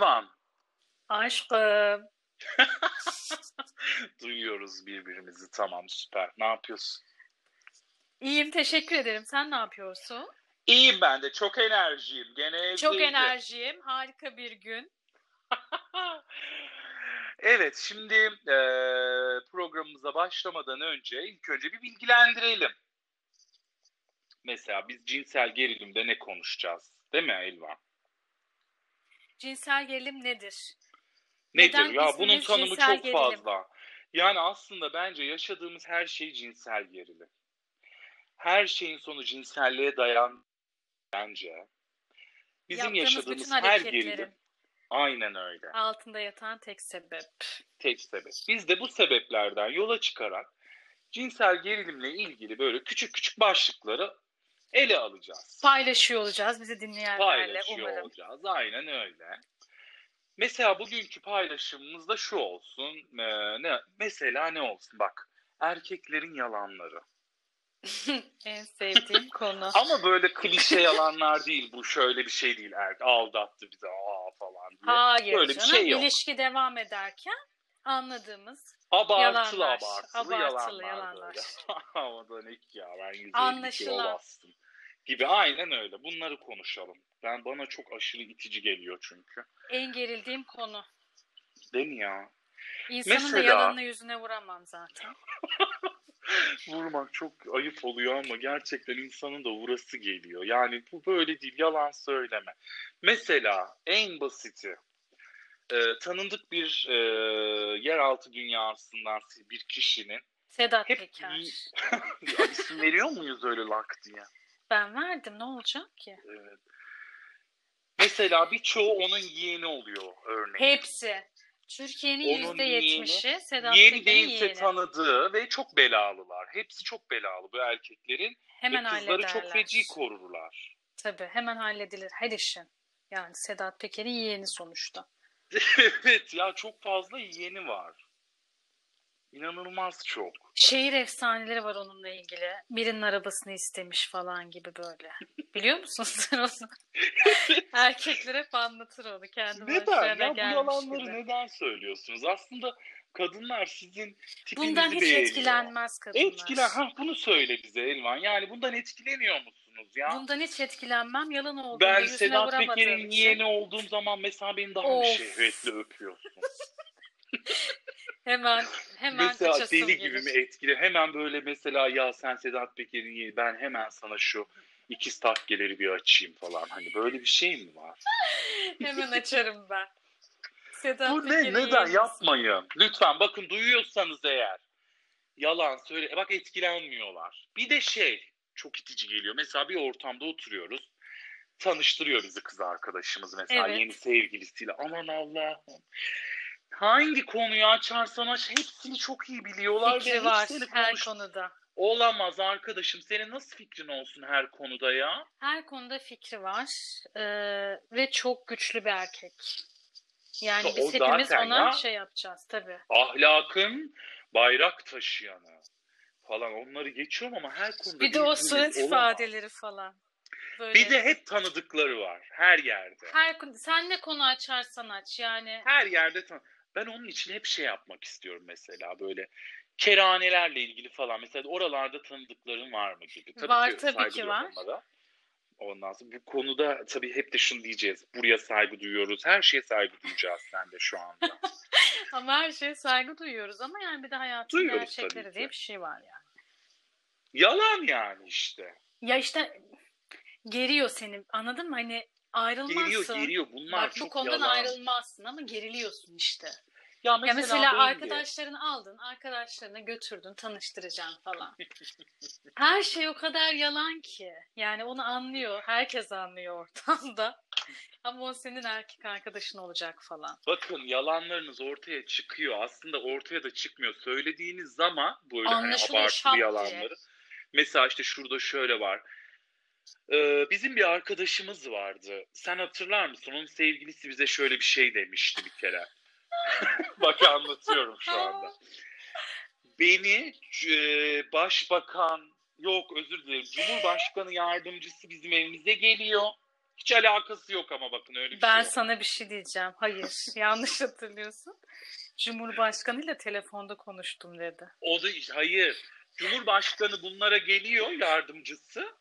Elvan. Aşkım. Duyuyoruz birbirimizi. Tamam süper. Ne yapıyorsun? İyiyim teşekkür ederim. Sen ne yapıyorsun? İyiyim ben de. Çok enerjiyim. Gene evdeydim. Çok enerjiyim. Harika bir gün. evet şimdi e, programımıza başlamadan önce ilk önce bir bilgilendirelim. Mesela biz cinsel gerilimde ne konuşacağız? Değil mi Elvan? Cinsel gerilim nedir? Nedir Neden ya? Bunun tanımı çok gerilim? fazla. Yani aslında bence yaşadığımız her şey cinsel gerilim. Her şeyin sonu cinselliğe dayan bence. Bizim Yaptığımız yaşadığımız her gerilim aynen öyle. altında yatan tek sebep. Tek sebep. Biz de bu sebeplerden yola çıkarak cinsel gerilimle ilgili böyle küçük küçük başlıkları ele alacağız. Paylaşıyor olacağız bizi dinleyenlerle Paylaşıyor umarım. olacağız. Aynen öyle. Mesela bugünkü paylaşımımız da şu olsun. Ee, ne, mesela ne olsun bak. Erkeklerin yalanları. en sevdiğim konu. Ama böyle klişe yalanlar değil. Bu şöyle bir şey değil. Er, aldattı bizi aa falan diye. Hayır Böyle bir canım. şey yok. İlişki devam ederken anladığımız Abartılı Yalanlar, abartılı, abartılı yalanlar. yalanlar. Ama da ne ki ya ben 152 Anlaşılan. kilo bastım. Gibi aynen öyle. Bunları konuşalım. Ben bana çok aşırı itici geliyor çünkü. en gerildiğim konu. Değil mi ya? İnsanın da Mesela- yalanını yüzüne vuramam zaten. Vurmak çok ayıp oluyor ama gerçekten insanın da vurası geliyor. Yani bu böyle değil. Yalan söyleme. Mesela en basiti. e, tanındık bir e, yeraltı dünyasından bir kişinin Sedat Peker. İsim veriyor muyuz öyle lak diye? Ben verdim ne olacak ki? Evet. Mesela birçoğu onun yeğeni oluyor örneğin. Hepsi. Türkiye'nin Onun yüzde yetmişi Sedat Yeğeni değilse yeğeni. tanıdığı ve çok belalılar. Hepsi çok belalı bu erkeklerin. Hemen ve kızları hallederler. çok feci korurlar. Tabii hemen halledilir her işin. Yani Sedat Peker'in yeğeni sonuçta. evet ya çok fazla yeğeni var. İnanılmaz çok. Şehir efsaneleri var onunla ilgili. Birinin arabasını istemiş falan gibi böyle. Biliyor musun sen onu? Erkekler hep anlatır onu. Kendi Neden? Ya bu yalanları gibi. neden söylüyorsunuz? Aslında kadınlar sizin tipinizi Bundan hiç beğeniyor. etkilenmez kadınlar. Etkilen, ha bunu söyle bize Elvan. Yani bundan etkileniyor musunuz ya? Bundan hiç etkilenmem. Yalan olduğunu ben yüzüne Sedat Peker'in yeğeni olduğum zaman mesela beni daha bir Of. şehvetli öpüyorsun. Hemen hemen mesela kaçasım deli gibi mi etkile? Hemen böyle mesela ya sen Sedat Peker'in yeğeni ben hemen sana şu ikiz takkeleri bir açayım falan. Hani böyle bir şey mi var? Hemen açarım ben. Sedat Bu ne? Neden? Yapmayın. Lütfen bakın duyuyorsanız eğer. Yalan söyle. e Bak etkilenmiyorlar. Bir de şey çok itici geliyor. Mesela bir ortamda oturuyoruz. Tanıştırıyor bizi kız arkadaşımız mesela Evet. yeni sevgilisiyle. Aman Allah'ım. Hangi konuyu açarsan aç hepsini çok iyi biliyorlar. ve Fikri var hepsini her konuş- konuda. Olamaz arkadaşım. Senin nasıl fikrin olsun her konuda ya? Her konuda fikri var Ee, ve çok güçlü bir erkek. Yani O biz hepimiz ona ya. şey yapacağız tabii. Ahlakın bayrak taşıyanı falan onları geçiyorum ama her konuda Bir de o surat ifadeleri falan. Böyle. Bir de hep tanıdıkları var her yerde. her sen ne konu açarsan aç yani. Her yerde tan Ben onun için hep şey yapmak istiyorum mesela böyle keranelerle ilgili falan. Mesela oralarda tanıdıkların var mı gibi. Tabii Var, ki, tabii ki var. onlara. Ondan sonra bu konuda tabii hep de şunu diyeceğiz. Buraya saygı duyuyoruz. Her şeye saygı duyacağız sen de şu anda. Ama her şeye saygı duyuyoruz ama yani bir de hayatın Duyuyoruz gerçekleri diye bir şey var yani. Yalan yani işte. Ya işte geriyor seni anladın mı? Hani ayrılmazsın. Geliyor geliyor. Bunlar Bak bu çok konudan yalan. ayrılmazsın ama geriliyorsun işte. Ya Ya mesela, mesela belli. arkadaşlarını aldın, arkadaşlarına götürdün, tanıştıracaksın falan. Her şey o kadar yalan ki. Yani onu anlıyor, herkes anlıyor ortamda. Ama o senin erkek arkadaşın olacak falan. Bakın yalanlarınız ortaya çıkıyor. Aslında ortaya da çıkmıyor. Söylediğiniz zaman böyle hani Anlaşılıyor, şap abartılı diye. yalanları. Mesela işte şurada şöyle var. Ee, bizim bir arkadaşımız vardı. Sen hatırlar mısın? Onun sevgilisi bize şöyle bir şey demişti bir kere. Bak anlatıyorum şu anda. Beni e, başbakan yok özür dilerim. Cumhurbaşkanı yardımcısı bizim evimize geliyor. Hiç alakası yok ama bakın öyle bir Ben şey yok. sana bir şey diyeceğim. Hayır, yanlış hatırlıyorsun. Cumhurbaşkanıyla telefonda konuştum dedi. O da hayır. Cumhurbaşkanı bunlara geliyor yardımcısı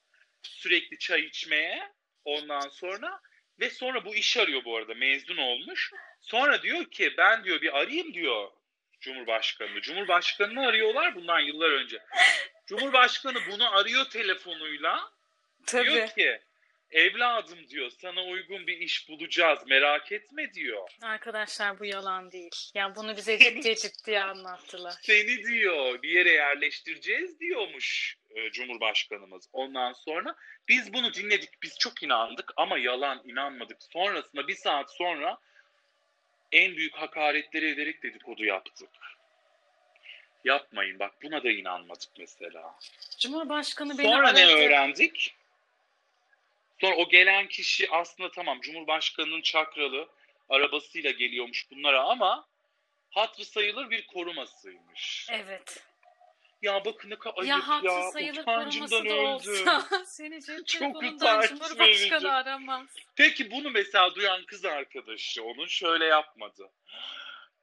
sürekli çay içmeye ondan sonra ve sonra bu iş arıyor bu arada mezun olmuş. Sonra diyor ki ben diyor bir arayayım diyor Cumhurbaşkanı. Cumhurbaşkanını arıyorlar bundan yıllar önce. Cumhurbaşkanı bunu arıyor telefonuyla. Tabii. Diyor ki evladım diyor sana uygun bir iş bulacağız merak etme diyor. Arkadaşlar bu yalan değil. Yani bunu bize ciddi ciddi anlattılar. Seni diyor bir yere yerleştireceğiz diyormuş e, Cumhurbaşkanımız. Ondan sonra biz bunu dinledik biz çok inandık ama yalan inanmadık. Sonrasında bir saat sonra en büyük hakaretleri ederek dedikodu yaptık. Yapmayın bak buna da inanmadık mesela. Cumhurbaşkanı beni Sonra ne öğrendik? Sonra o gelen kişi aslında tamam Cumhurbaşkanı'nın çakralı arabasıyla geliyormuş bunlara ama hatırı sayılır bir korumasıymış. Evet. Ya bakın ne kadar ayıp ya ya. hatı sayılır Utancımdan da öldüm. olsa seni cep Çok utanç verici. aramaz. Peki bunu mesela duyan kız arkadaşı onun şöyle yapmadı.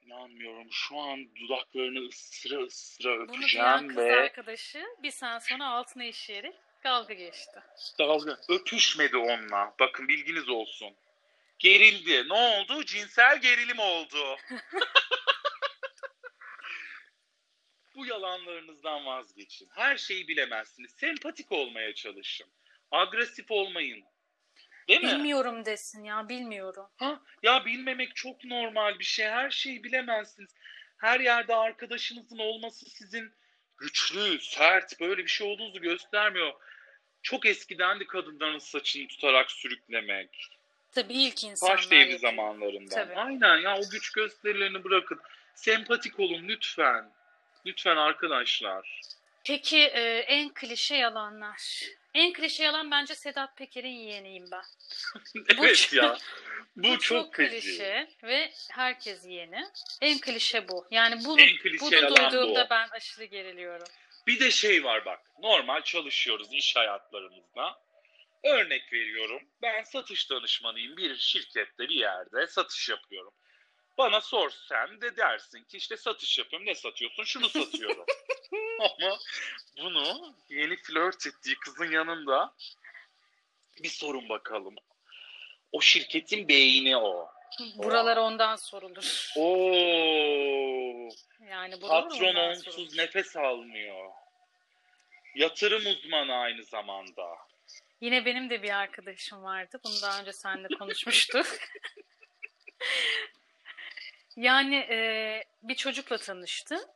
İnanmıyorum şu an dudaklarını ısıra ısıra Bunu duyan öpeceğim kız ve arkadaşı bir saat sonra altına işeyerek dalga geçti. dalga öpüşmedi onunla. Bakın bilginiz olsun. Gerildi. Ne oldu? Cinsel gerilim oldu. Bu yalanlarınızdan vazgeçin. Her şeyi bilemezsiniz. Sempatik olmaya çalışın. Agresif olmayın. Değil mi? Bilmiyorum desin ya bilmiyorum. Ha, ya bilmemek çok normal bir şey. Her şeyi bilemezsiniz. Her yerde arkadaşınızın olması sizin güçlü, sert, böyle bir şey olduğunuzu göstermiyor. Çok eskiden de kadınların saçını tutarak sürüklemek. Tabii ilk insanlar Taş devri zamanlarından. Tabii. Aynen ya o güç gösterilerini bırakın. Sempatik olun lütfen. Lütfen arkadaşlar. Peki e, en klişe yalanlar. En klişe yalan bence Sedat Peker'in yeğeniyim ben. evet ya. Bu, Bu, çok, çok klişe. klişe ve herkes yeni. En klişe bu. Yani bunu, En klişe bunu yalan bu. duyduğumda ben aşırı geriliyorum. Bir de şey var bak. Normal çalışıyoruz iş hayatlarımızda. Örnek veriyorum. Ben satış danışmanıyım. Bir şirkette bir yerde satış yapıyorum. Bana sor sen de dersin ki işte satış yapıyorum. Ne satıyorsun? Şunu satıyorum. Ama bunu yeni flört ettiği kızın yanında bir sorun bakalım. O şirketin beyni o. Buralar ondan sorulur. Oo. Yani Patron onsuz sorulur. nefes almıyor. Yatırım uzmanı aynı zamanda. Yine benim de bir arkadaşım vardı. Bunu daha önce seninle konuşmuştuk. yani e, bir çocukla tanıştı.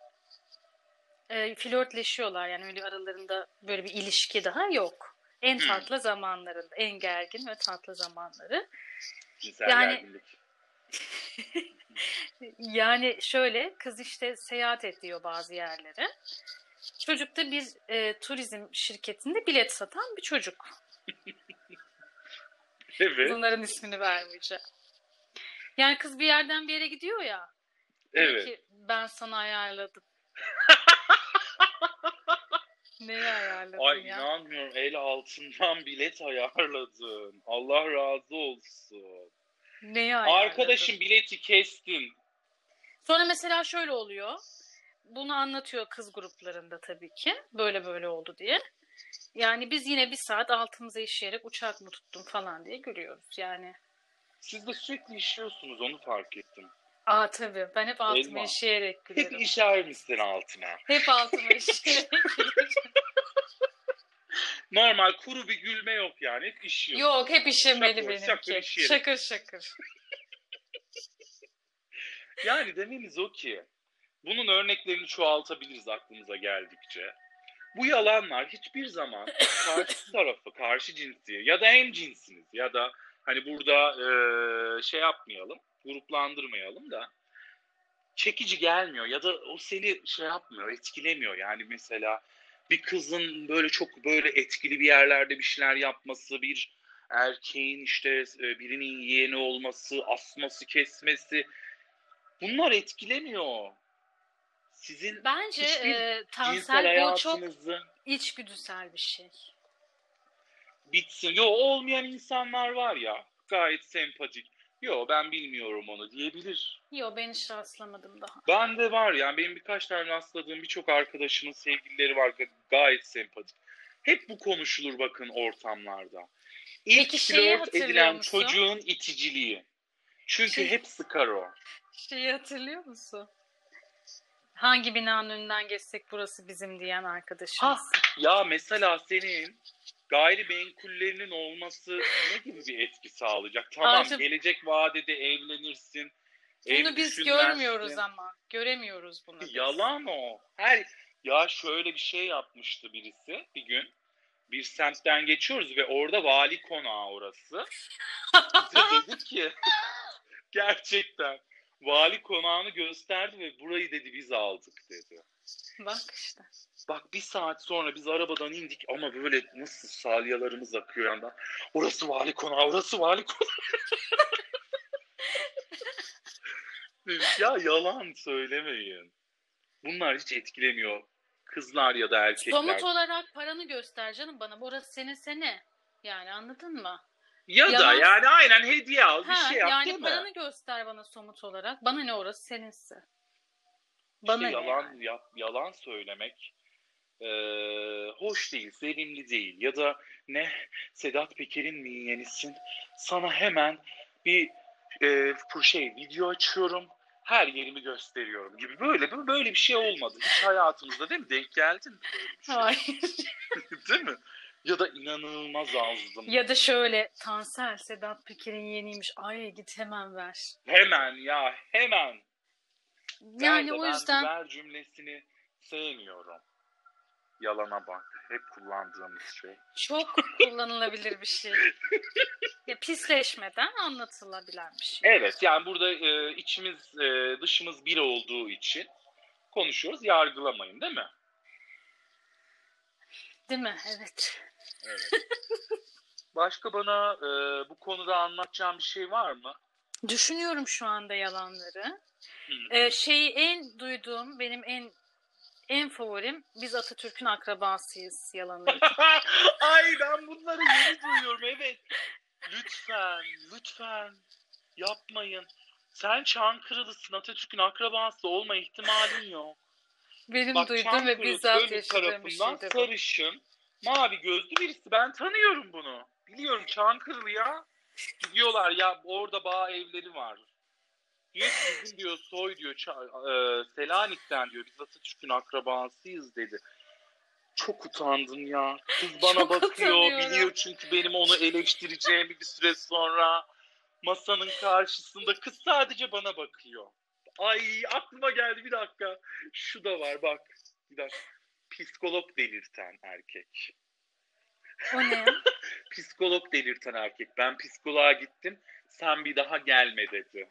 E, flörtleşiyorlar yani öyle aralarında böyle bir ilişki daha yok. En Hmm. tatlı zamanlarında, en gergin ve tatlı zamanları. Cinsel Yani- gerginlik. Yani şöyle kız işte seyahat ediyor bazı yerlere. Çocuk da bir e, turizm şirketinde bilet satan bir çocuk. Evet. Bunların ismini vermeyeceğim. Yani kız bir yerden bir yere gidiyor ya. Evet. ki ben sana ayarladım. Neyi ayarladın Ay ya? inanmıyorum. El altından bilet ayarladın. Allah razı olsun. Neyi ayarladın? Arkadaşım bileti kestin. Sonra mesela şöyle oluyor. Bunu anlatıyor kız gruplarında tabii ki. Böyle böyle oldu diye. Yani biz yine bir saat altımıza işeyerek uçak mı tuttum falan diye gülüyoruz. Yani Siz de sürekli işiyorsunuz onu fark ettim. aa tabii ben hep altıma Elma. işeyerek Hep gülerim. işer misin altına? Hep altıma işeyerek. Normal kuru bir gülme yok yani. Hep işiyorsun. Yok hep işemeli Şakır, şakır benimki. işeyerek. Şakır şakır. Yani dememiz o ki bunun örneklerini çoğaltabiliriz aklımıza geldikçe. Bu yalanlar hiçbir zaman karşı tarafı, karşı cinsi ya da hem cinsiniz ya da hani burada eee, şey yapmayalım, gruplandırmayalım da çekici gelmiyor ya da o seni şey yapmıyor, etkilemiyor. Yani mesela bir kızın böyle çok böyle etkili bir yerlerde bir şeyler yapması, bir erkeğin işte e, birinin yeğeni olması, asması, kesmesi bunlar etkilemiyor. Sizin Bence e, Tansel bu çok içgüdüsel bir şey. Bitsin. Yo olmayan insanlar var ya gayet sempatik. Yo ben bilmiyorum onu diyebilir. Yo ben hiç rastlamadım daha. Ben de var yani benim birkaç tane rastladığım birçok arkadaşımın sevgilileri var gayet sempatik. Hep bu konuşulur bakın ortamlarda. İlk Peki şeyi flört edilen musun? çocuğun iticiliği. Çünkü Şey- hep sıkar o. Şeyi hatırlıyor musun? Hangi binanın önünden geçsek burası bizim diyen arkadaşımız. Ya mesela senin gayrimenkullerinin olması ne gibi bir etki sağlayacak? Tamam Artık- gelecek vadede evlenirsin. Bunu biz görmüyoruz ama. Göremiyoruz bunu. biz. Yalan o. Her ya şöyle bir şey yapmıştı birisi bir gün. Bir semtten geçiyoruz ve orada vali konağı orası. Bize dedi ki gerçekten vali konağını gösterdi ve burayı dedi biz aldık dedi. Bak işte. Bak bir saat sonra biz arabadan indik ama böyle nasıl salyalarımız akıyor yandan. Orası vali konağı, orası vali konağı. Ya yalan söylemeyin. Bunlar hiç etkilemiyor. Kızlar ya da erkekler. Somut olarak paranı göster canım bana. Burası senin sene. Yani anladın mı? Ya da Yalan- yani aynen hediye al bir Ha, şey yap yani paranı göster bana somut olarak. Bana ne orası seninse. İşte Bana ne yalan, yani? yap- yalan söylemek eee, hoş değil, verimli değil. Ya da ne Sedat Peker'in mi yenisin? Sana hemen bir bu şey video açıyorum. Her yerimi gösteriyorum gibi böyle böyle bir şey olmadı. Hiç hayatımızda değil mi? Denk geldin mi böyle bir şey? Hayır. değil mi? Ya da inanılmaz azdım. ya da şöyle Tansel Sedat Peker'in yeniymiş. Ay git hemen ver. Hemen ya hemen. Yani Nerede o ben yüzden ver cümlesini sevmiyorum. Yalana bak. Hep kullandığımız şey. çok kullanılabilir bir şey. Ya pisleşmeden anlatılabilen bir şey. Evet yani burada e, içimiz e, dışımız bir olduğu için konuşuyoruz. Yargılamayın değil mi? Değil mi? Evet. Evet. Başka bana e, bu konuda anlatacağım bir şey var mı? Düşünüyorum şu anda yalanları. Ee, şeyi en duyduğum, benim en en favorim biz Atatürk'ün akrabasıyız yalanı. Ay ben bunları yeni duyuyorum evet. Lütfen, lütfen yapmayın. Sen Çankırılısın Atatürk'ün akrabası olma ihtimalin yok. Benim Bak duyduğum ve bizzat yaşadığım bir tarafından şeydi bu. sarışın, mavi gözlü birisi. Ben tanıyorum bunu. Biliyorum Çankırılı ya. Gidiyorlar ya orada bağ evleri var. Ki bizim diyor soy diyor Ça- e, Selanik'ten diyor biz Atatürk'ün akrabasıyız dedi. Çok utandım ya. Kız bana Çok bakıyor biliyor çünkü benim onu eleştireceğimi bir süre sonra masanın karşısında kız sadece bana bakıyor. Ay aklıma geldi bir dakika. Şu da var bak. Bir dakika. Psikolog delirten erkek. O ne? Psikolog delirten erkek. Ben psikoloğa gittim. Sen bir daha gelme dedi.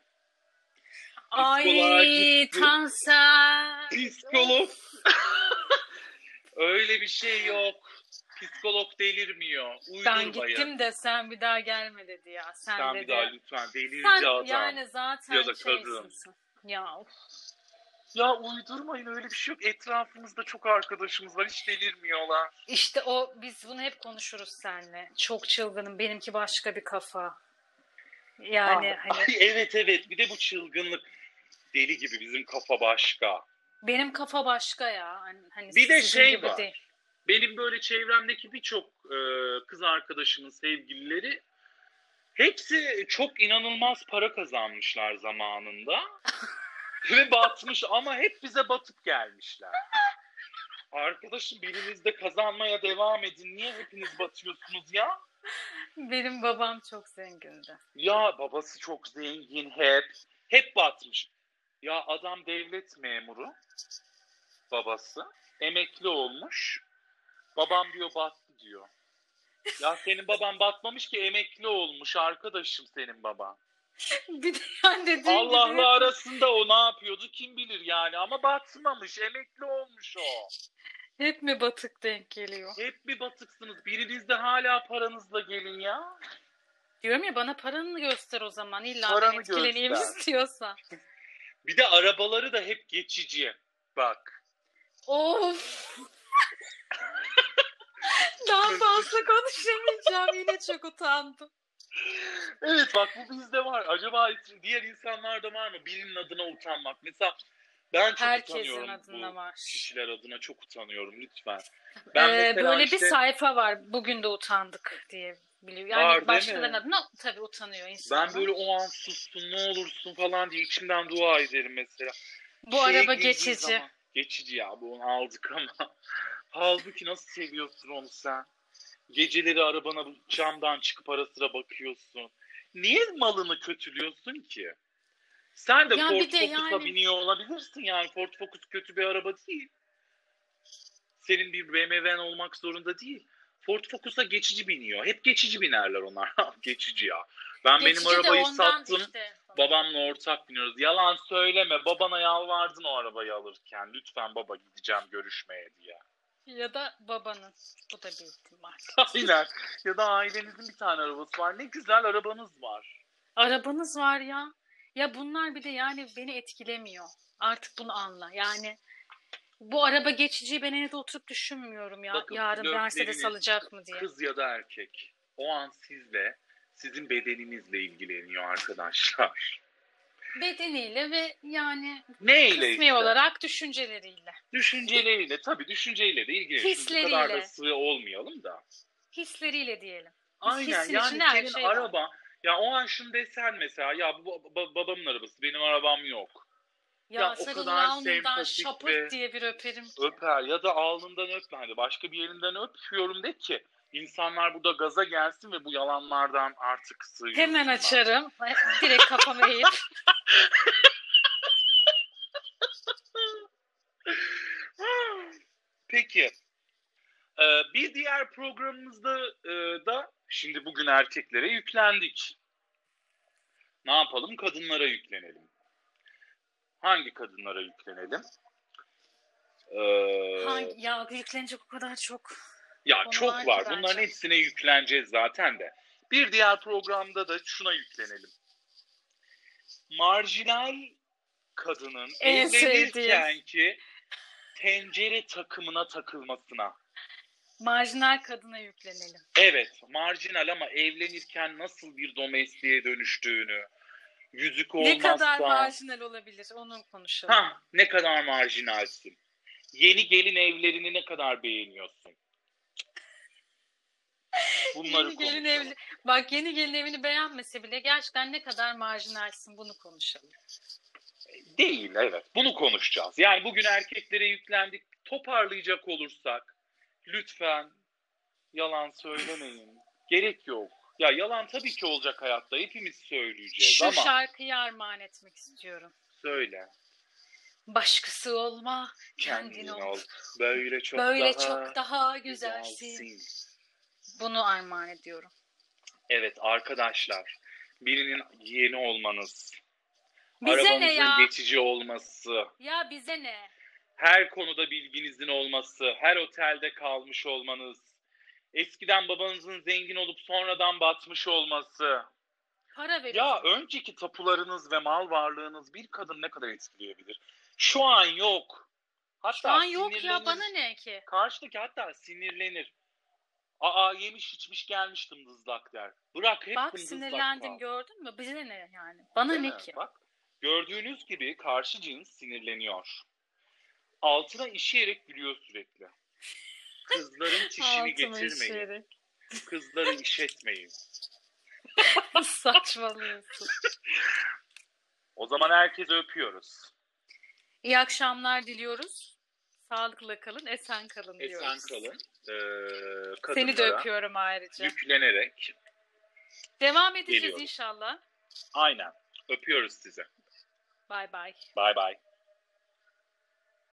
Psikoloğa Ay gitti. Tansel. Psikolog. Öyle bir şey yok. Psikolog delirmiyor. Ben Uydurmayın. gittim de sen bir daha gelme dedi ya. Sen, Sen dedi. bir daha lütfen delirici sen adam. yani zaten Ya da şeysin kadın. Ya of. Ya uydurmayın öyle bir şey yok. Etrafımızda çok arkadaşımız var. Hiç delirmiyorlar. İşte o biz bunu hep konuşuruz seninle. Çok çılgınım. Benimki başka bir kafa. Yani Ah, hani ay, evet evet. Bir de bu çılgınlık. Deli gibi bizim kafa başka. benim kafa başka ya. Hani, hani Bir de şey var. değil. Benim böyle çevremdeki birçok e, kız arkadaşımın sevgilileri hepsi çok inanılmaz para kazanmışlar zamanında. Ve batmış ama hep bize batıp gelmişler. Arkadaşım biriniz de kazanmaya devam edin. Niye hepiniz batıyorsunuz ya? Benim babam çok zengindi. Ya babası çok zengin hep. Hep batmış. Ya adam devlet memuru. Babası. Emekli olmuş. Babam diyor battı diyor. Ya senin baban batmamış ki emekli olmuş arkadaşım senin baban. Bir de yani dediğin gibi Allah'la arasında o ne yapıyordu kim bilir yani ama batmamış emekli olmuş o. hep mi batık denk geliyor? Hep bir batıksınız biriniz de hala paranızla gelin ya. Diyorum ya bana paranı göster o zaman. İlla Paranı etkileneyim göster. istiyorsan. Bir de arabaları da hep geçici. Bak Of. Daha fazla konuşamayacağım. Yine çok utandım. Evet bak bu bizde var. Acaba diğer insanlarda var mı? Birinin adına utanmak. Mesela ben çok Herkesin utanıyorum adına bu var. kişiler adına çok utanıyorum lütfen. Ben Ee, böyle işte- bir sayfa var. Bugün de utandık diye biliyor. Yani Var, başkalarının adına tabii utanıyor insan. Ben böyle o an sussun ne olursun falan diye içimden dua ederim mesela. Bu Şeye araba geçici. zaman- geçici ya bu onu aldık ama. Halbuki nasıl seviyorsun onu sen? Geceleri arabana camdan çıkıp ara sıra bakıyorsun. Niye malını kötülüyorsun ki? Sen de Ya Ford de Focus'a yani- biniyor olabilirsin yani. Ford Focus kötü bir araba değil. Senin bir BMW'n olmak zorunda değil. Ford Focus'a geçici biniyor. Hep geçici binerler onlar. geçici ya. Ben Geçici benim arabayı sattım. işte. Babamla ortak biniyoruz. Yalan söyleme. Babana yalvardın o arabayı alırken. Lütfen baba gideceğim görüşmeye diye. Ya da babanın. Bu da bir ihtimal. Aynen. Ya da ailenizin bir tane arabası var. Ne güzel arabanız var. Arabanız var ya. Ya bunlar bir de yani beni etkilemiyor. Artık bunu anla. Yani bu araba geçici ben evde oturup düşünmüyorum ya. Bakın, Yarın Mercedes alacak mı diye. Kız ya da erkek. O an sizle, sizin bedeninizle ilgileniyor arkadaşlar. Bedeniyle ve yani Neyle kısmi işte? olarak düşünceleriyle. Düşünceleriyle. Tabii düşünceyle de ilgileniyor. Şimdi bu kadar da Hisleriyle. sığ olmayalım da. Hisleriyle diyelim. Aynen Hissin yani senin şey var. araba ya o an şunu desen mesela ya bu ba- ba- babamın arabası benim arabam yok. Ya, Ya kadar alnından şapırt ve diye bir öperim. ki. Öper ya da alnından öpme hani başka bir yerinden öpüyorum de ki insanlar burada gaza gelsin ve bu yalanlardan artık sığıyorsunlar. Hemen açarım. Direkt kafamı eğip. Peki. Ee, bir diğer programımızda e, da şimdi bugün erkeklere yüklendik. Ne yapalım? Kadınlara yüklenelim. Hangi kadınlara yüklenelim? Ee, Hangi, ya yüklenecek o kadar çok. ya çok var ki Bunların bence. hepsine yükleneceğiz zaten de. Bir diğer programda da şuna yüklenelim. Marjinal kadının En evlenirken ki tencere takımına takılmasına. Marjinal kadına yüklenelim. Evet, marjinal ama evlenirken nasıl bir domestiğe dönüştüğünü, yüzük Ne olmazsa... kadar marjinal olabilir onu konuşalım. Hah, ne kadar marjinalsin. Yeni gelin evlerini ne kadar beğeniyorsun? Bunları Yeni gelin konuşalım. evli... Bak yeni gelin evini beğenmese bile gerçekten ne kadar marjinalsin bunu konuşalım. Değil, evet. Bunu konuşacağız. Yani bugün erkeklere yüklendik. Toparlayacak olursak, lütfen yalan söylemeyin. Gerek yok. Ya yalan tabii ki olacak hayatta. Hepimiz söyleyeceğiz Şu ama şarkıyı armağan etmek istiyorum. söyle. Başkası olma, Kendin, kendin ol. ol. Böyle çok Böyle daha çok daha güzelsin. güzelsin. Bunu armağan ediyorum. Evet arkadaşlar. Birinin yeğeni olmanız. Bize ne arabanızın ya? geçici olması. Ya bize ne? her konuda bilginizin olması, her otelde kalmış olmanız, eskiden babanızın zengin olup sonradan batmış olması. Para verin. Ya önceki tapularınız ve mal varlığınız bir kadın ne kadar etkileyebilir? Şu an yok. Hatta Şu an yok ya bana ne ki? Karşıdaki hatta sinirlenir. Aa yemiş içmiş gelmiştim dızlak der. Bırak hep Bak sinirlendim kal. gördün mü? Bize ne yani? Bana Değil ne mi? ki? Bak gördüğünüz gibi karşı cins sinirleniyor. Altına işeyerek gülüyor sürekli. Kızların çişini getirmeyin. Kızları işetmeyin. Saçmalıyorsun. O zaman herkese öpüyoruz. İyi akşamlar diliyoruz. Sağlıkla kalın, esen kalın diyoruz. Esen kalın. Ee, kadınlara Seni de öpüyorum ayrıca. yüklenerek. Devam edeceğiz Geliyorum. inşallah. Aynen. Öpüyoruz size. Bay bay. Bay bay.